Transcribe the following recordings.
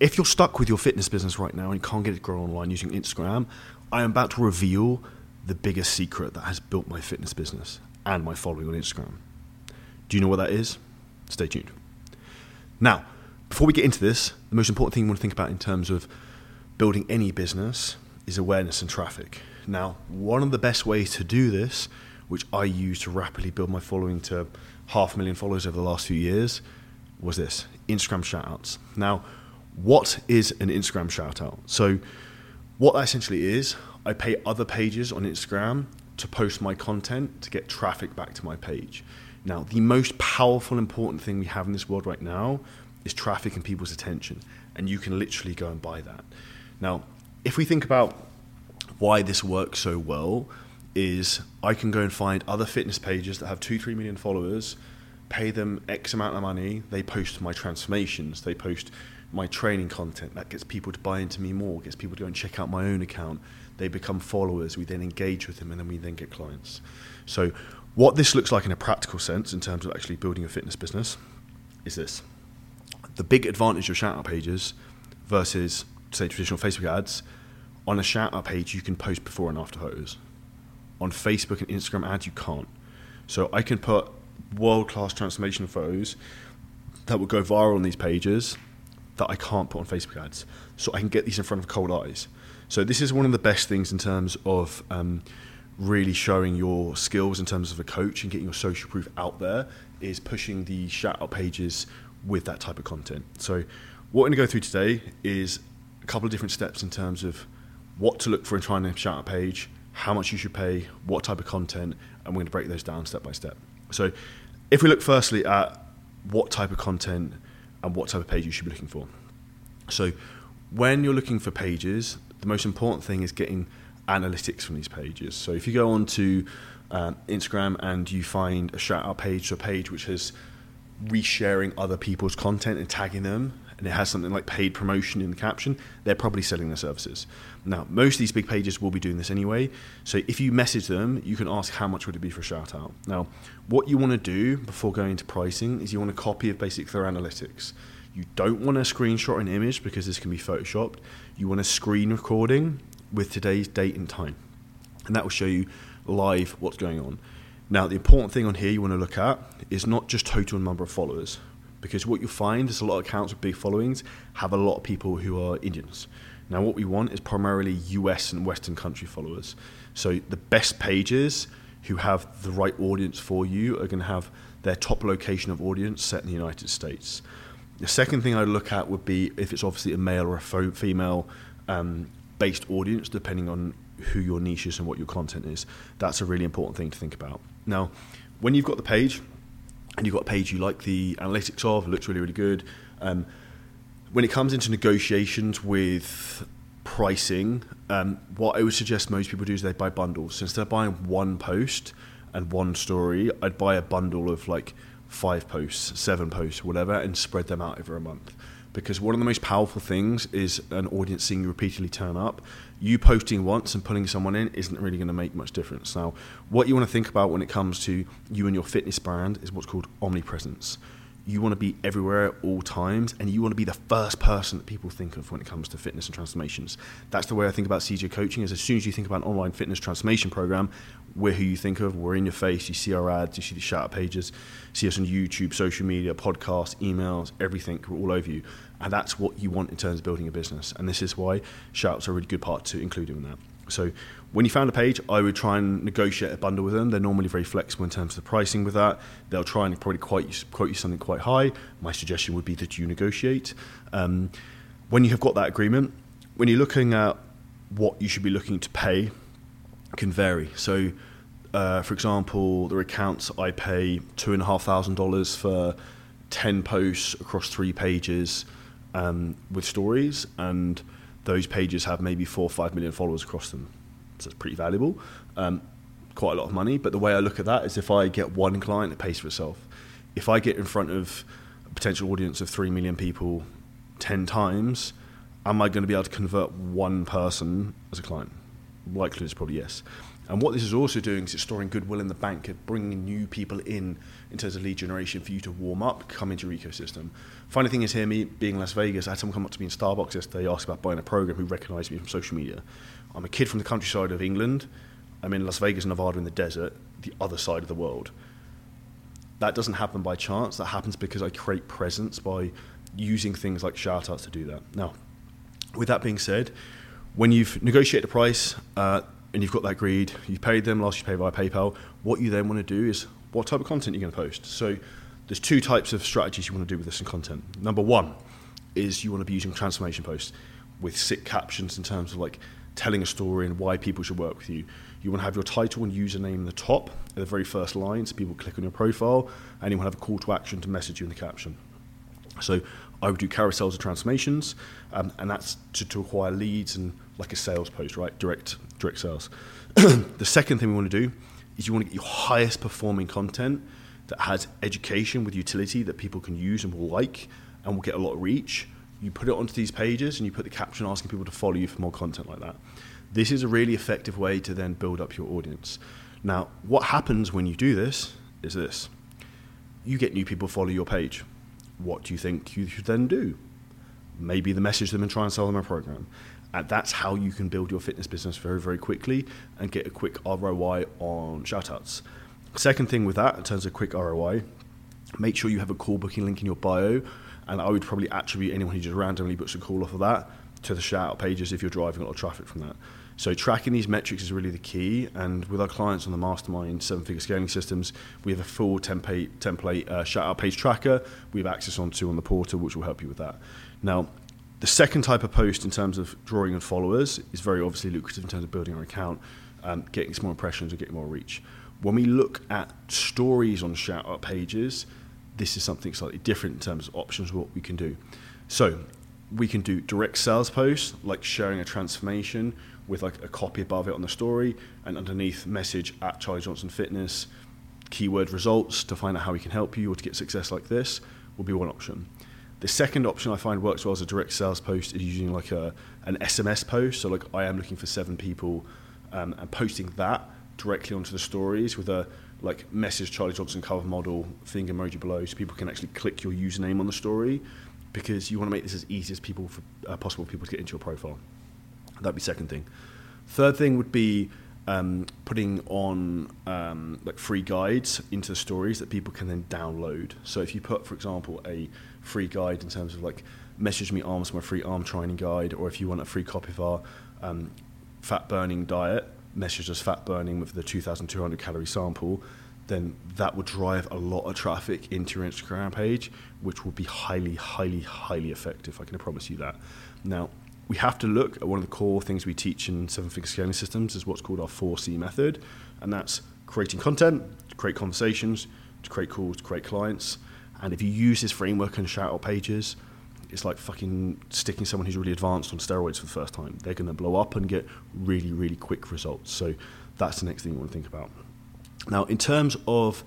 if you're stuck with your fitness business right now and you can't get it to grow online using Instagram, I am about to reveal the biggest secret that has built my fitness business and my following on Instagram. Do you know what that is? Stay tuned. Now, before we get into this, the most important thing you want to think about in terms of building any business is awareness and traffic. Now, one of the best ways to do this, which I used to rapidly build my following to half a million followers over the last few years, was this Instagram shoutouts. Now, what is an Instagram shoutout? So, what that essentially is, I pay other pages on Instagram to post my content to get traffic back to my page. Now, the most powerful, important thing we have in this world right now is traffic and people's attention, and you can literally go and buy that. Now, if we think about why this works so well, is I can go and find other fitness pages that have two, three million followers, pay them X amount of money, they post my transformations, they post my training content that gets people to buy into me more, gets people to go and check out my own account. They become followers. We then engage with them, and then we then get clients. So, what this looks like in a practical sense, in terms of actually building a fitness business, is this: the big advantage of shout out pages versus say traditional Facebook ads. On a shout out page, you can post before and after photos. On Facebook and Instagram ads, you can't. So I can put world class transformation photos that will go viral on these pages that I can't put on Facebook ads. So I can get these in front of cold eyes. So this is one of the best things in terms of um, really showing your skills in terms of a coach and getting your social proof out there is pushing the shout out pages with that type of content. So what we're going to go through today is a couple of different steps in terms of what to look for in trying to shout out page, how much you should pay, what type of content, and we're going to break those down step by step. So if we look firstly at what type of content and what type of page you should be looking for. So, when you're looking for pages, the most important thing is getting analytics from these pages. So, if you go on to um, Instagram and you find a shout out page, so a page which has resharing other people's content and tagging them, and it has something like paid promotion in the caption, they're probably selling their services. Now, most of these big pages will be doing this anyway. So if you message them, you can ask how much would it be for a shout out. Now, what you want to do before going into pricing is you want a copy of basic their analytics. You don't want a screenshot an image because this can be photoshopped. You want a screen recording with today's date and time. And that will show you live what's going on. Now, the important thing on here you want to look at is not just total number of followers because what you'll find is a lot of accounts with big followings have a lot of people who are Indians. Now, what we want is primarily US and Western country followers. So, the best pages who have the right audience for you are going to have their top location of audience set in the United States. The second thing I'd look at would be if it's obviously a male or a female um, based audience, depending on who your niche is and what your content is. That's a really important thing to think about. Now, when you've got the page, and you've got a page you like the analytics of, it looks really, really good. Um, when it comes into negotiations with pricing, um, what I would suggest most people do is they buy bundles. So instead of buying one post and one story, I'd buy a bundle of like five posts, seven posts, whatever, and spread them out over a month. Because one of the most powerful things is an audience seeing you repeatedly turn up you posting once and pulling someone in isn't really going to make much difference. Now, what you want to think about when it comes to you and your fitness brand is what's called omnipresence. You want to be everywhere at all times, and you want to be the first person that people think of when it comes to fitness and transformations. That's the way I think about CJ Coaching. Is as soon as you think about an online fitness transformation program, we're who you think of. We're in your face. You see our ads. You see the shout out pages. See us on YouTube, social media, podcasts, emails, everything. We're all over you. And that's what you want in terms of building a business. And this is why shouts are a really good part to include in that. So when you found a page, I would try and negotiate a bundle with them. They're normally very flexible in terms of the pricing with that. They'll try and probably quote, quote you something quite high. My suggestion would be that you negotiate. Um, when you have got that agreement, when you're looking at what you should be looking to pay, can vary. So, uh, for example, there are accounts I pay two and a half thousand dollars for ten posts across three pages um, with stories, and those pages have maybe four or five million followers across them. So it's pretty valuable, um, quite a lot of money. But the way I look at that is if I get one client, it pays for itself. If I get in front of a potential audience of three million people ten times, am I going to be able to convert one person as a client? Likely is probably yes. And what this is also doing is it's storing goodwill in the bank, of bringing new people in in terms of lead generation for you to warm up, come into your ecosystem. Funny thing is here, me being in Las Vegas, I had someone come up to me in Starbucks yesterday, ask about buying a program, who recognised me from social media. I'm a kid from the countryside of England. I'm in Las Vegas, Nevada, in the desert, the other side of the world. That doesn't happen by chance. That happens because I create presence by using things like shoutouts to do that. Now, with that being said, when you've negotiated a price uh, and you've got that agreed, you've paid them, last you pay via PayPal, what you then want to do is what type of content you're going to post. So there's two types of strategies you want to do with this in content. Number one is you want to be using transformation posts with sick captions in terms of like telling a story and why people should work with you. You want to have your title and username in the top the very first line so people click on your profile, and you want to have a call to action to message you in the caption. So I would do carousels of transformations, um, and that's to, to acquire leads and like a sales post, right? Direct direct sales. the second thing we want to do is you want to get your highest performing content that has education with utility that people can use and will like and will get a lot of reach. You put it onto these pages and you put the caption asking people to follow you for more content like that. This is a really effective way to then build up your audience. Now, what happens when you do this is this you get new people follow your page. What do you think you should then do? Maybe the message them and try and sell them a program. And that's how you can build your fitness business very, very quickly and get a quick ROI on shoutouts. Second thing with that, in terms of quick ROI, make sure you have a call booking link in your bio. And I would probably attribute anyone who just randomly books a call off of that to the shout out pages if you're driving a lot of traffic from that. So tracking these metrics is really the key. And with our clients on the mastermind seven figure scaling systems, we have a full template template uh, shout out page tracker we have access onto on the portal, which will help you with that. Now, the second type of post in terms of drawing in followers is very obviously lucrative in terms of building our account, um, getting some more impressions and getting more reach. When we look at stories on shout out pages, this is something slightly different in terms of options, what we can do. So we can do direct sales posts, like sharing a transformation with like a copy above it on the story, and underneath message at Charlie Johnson Fitness, keyword results to find out how we can help you or to get success like this will be one option. The second option I find works well as a direct sales post is using like a an SMS post. So like I am looking for seven people, um, and posting that directly onto the stories with a like message Charlie Johnson cover model thing emoji below, so people can actually click your username on the story, because you want to make this as easy as people for, uh, possible for people to get into your profile. That'd be second thing. Third thing would be um, putting on um, like free guides into stories that people can then download. So if you put, for example, a free guide in terms of like message me arms my free arm training guide, or if you want a free copy of our um, fat burning diet, message us fat burning with the 2,200 calorie sample, then that would drive a lot of traffic into your Instagram page, which will be highly, highly, highly effective. I can promise you that. Now, we have to look at one of the core things we teach in seven figure scaling systems is what's called our 4C method, and that's creating content, to create conversations, to create calls, to create clients. And if you use this framework and shout out pages, it's like fucking sticking someone who's really advanced on steroids for the first time. They're going to blow up and get really, really quick results. So that's the next thing you want to think about. Now, in terms of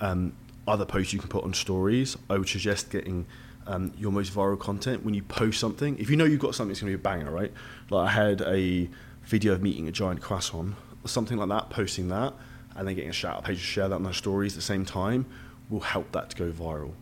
um, other posts you can put on stories, I would suggest getting um, your most viral content when you post something. If you know you've got something, it's going to be a banger, right? Like I had a video of meeting a giant croissant, or something like that, posting that, and then getting a shout out page to share that on their stories at the same time will help that to go viral.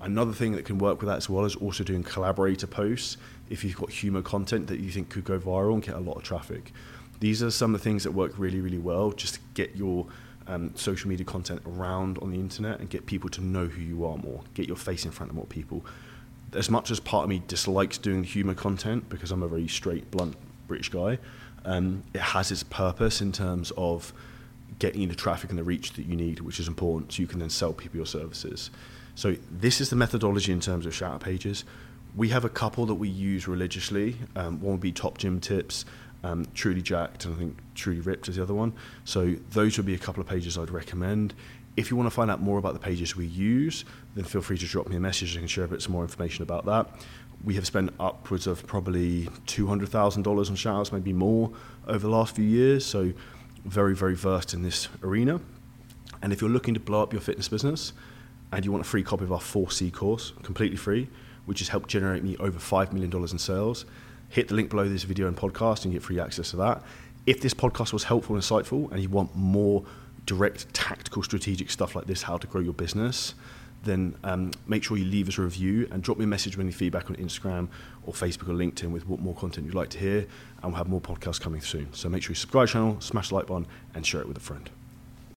Another thing that can work with that as well is also doing collaborator posts if you've got humor content that you think could go viral and get a lot of traffic. These are some of the things that work really, really well just to get your um, social media content around on the internet and get people to know who you are more, get your face in front of more people as much as part of me dislikes doing humour content because I'm a very straight, blunt British guy, um, it has its purpose in terms of getting you the traffic and the reach that you need, which is important, so you can then sell people your services. So this is the methodology in terms of shout out pages. We have a couple that we use religiously. Um, one would be Top Gym Tips, um, Truly Jacked, and I think Truly Ripped is the other one. So those would be a couple of pages I'd recommend. If you want to find out more about the pages we use, then feel free to drop me a message. I can share a bit some more information about that. We have spent upwards of probably $200,000 on shoutouts, maybe more, over the last few years. So, very, very versed in this arena. And if you're looking to blow up your fitness business and you want a free copy of our 4C course, completely free, which has helped generate me over $5 million in sales, hit the link below this video and podcast and get free access to that. If this podcast was helpful and insightful, and you want more direct, tactical, strategic stuff like this, how to grow your business, then um, make sure you leave us a review and drop me a message with any feedback on Instagram or Facebook or LinkedIn with what more content you'd like to hear. And we'll have more podcasts coming soon. So make sure you subscribe channel, smash the like button, and share it with a friend.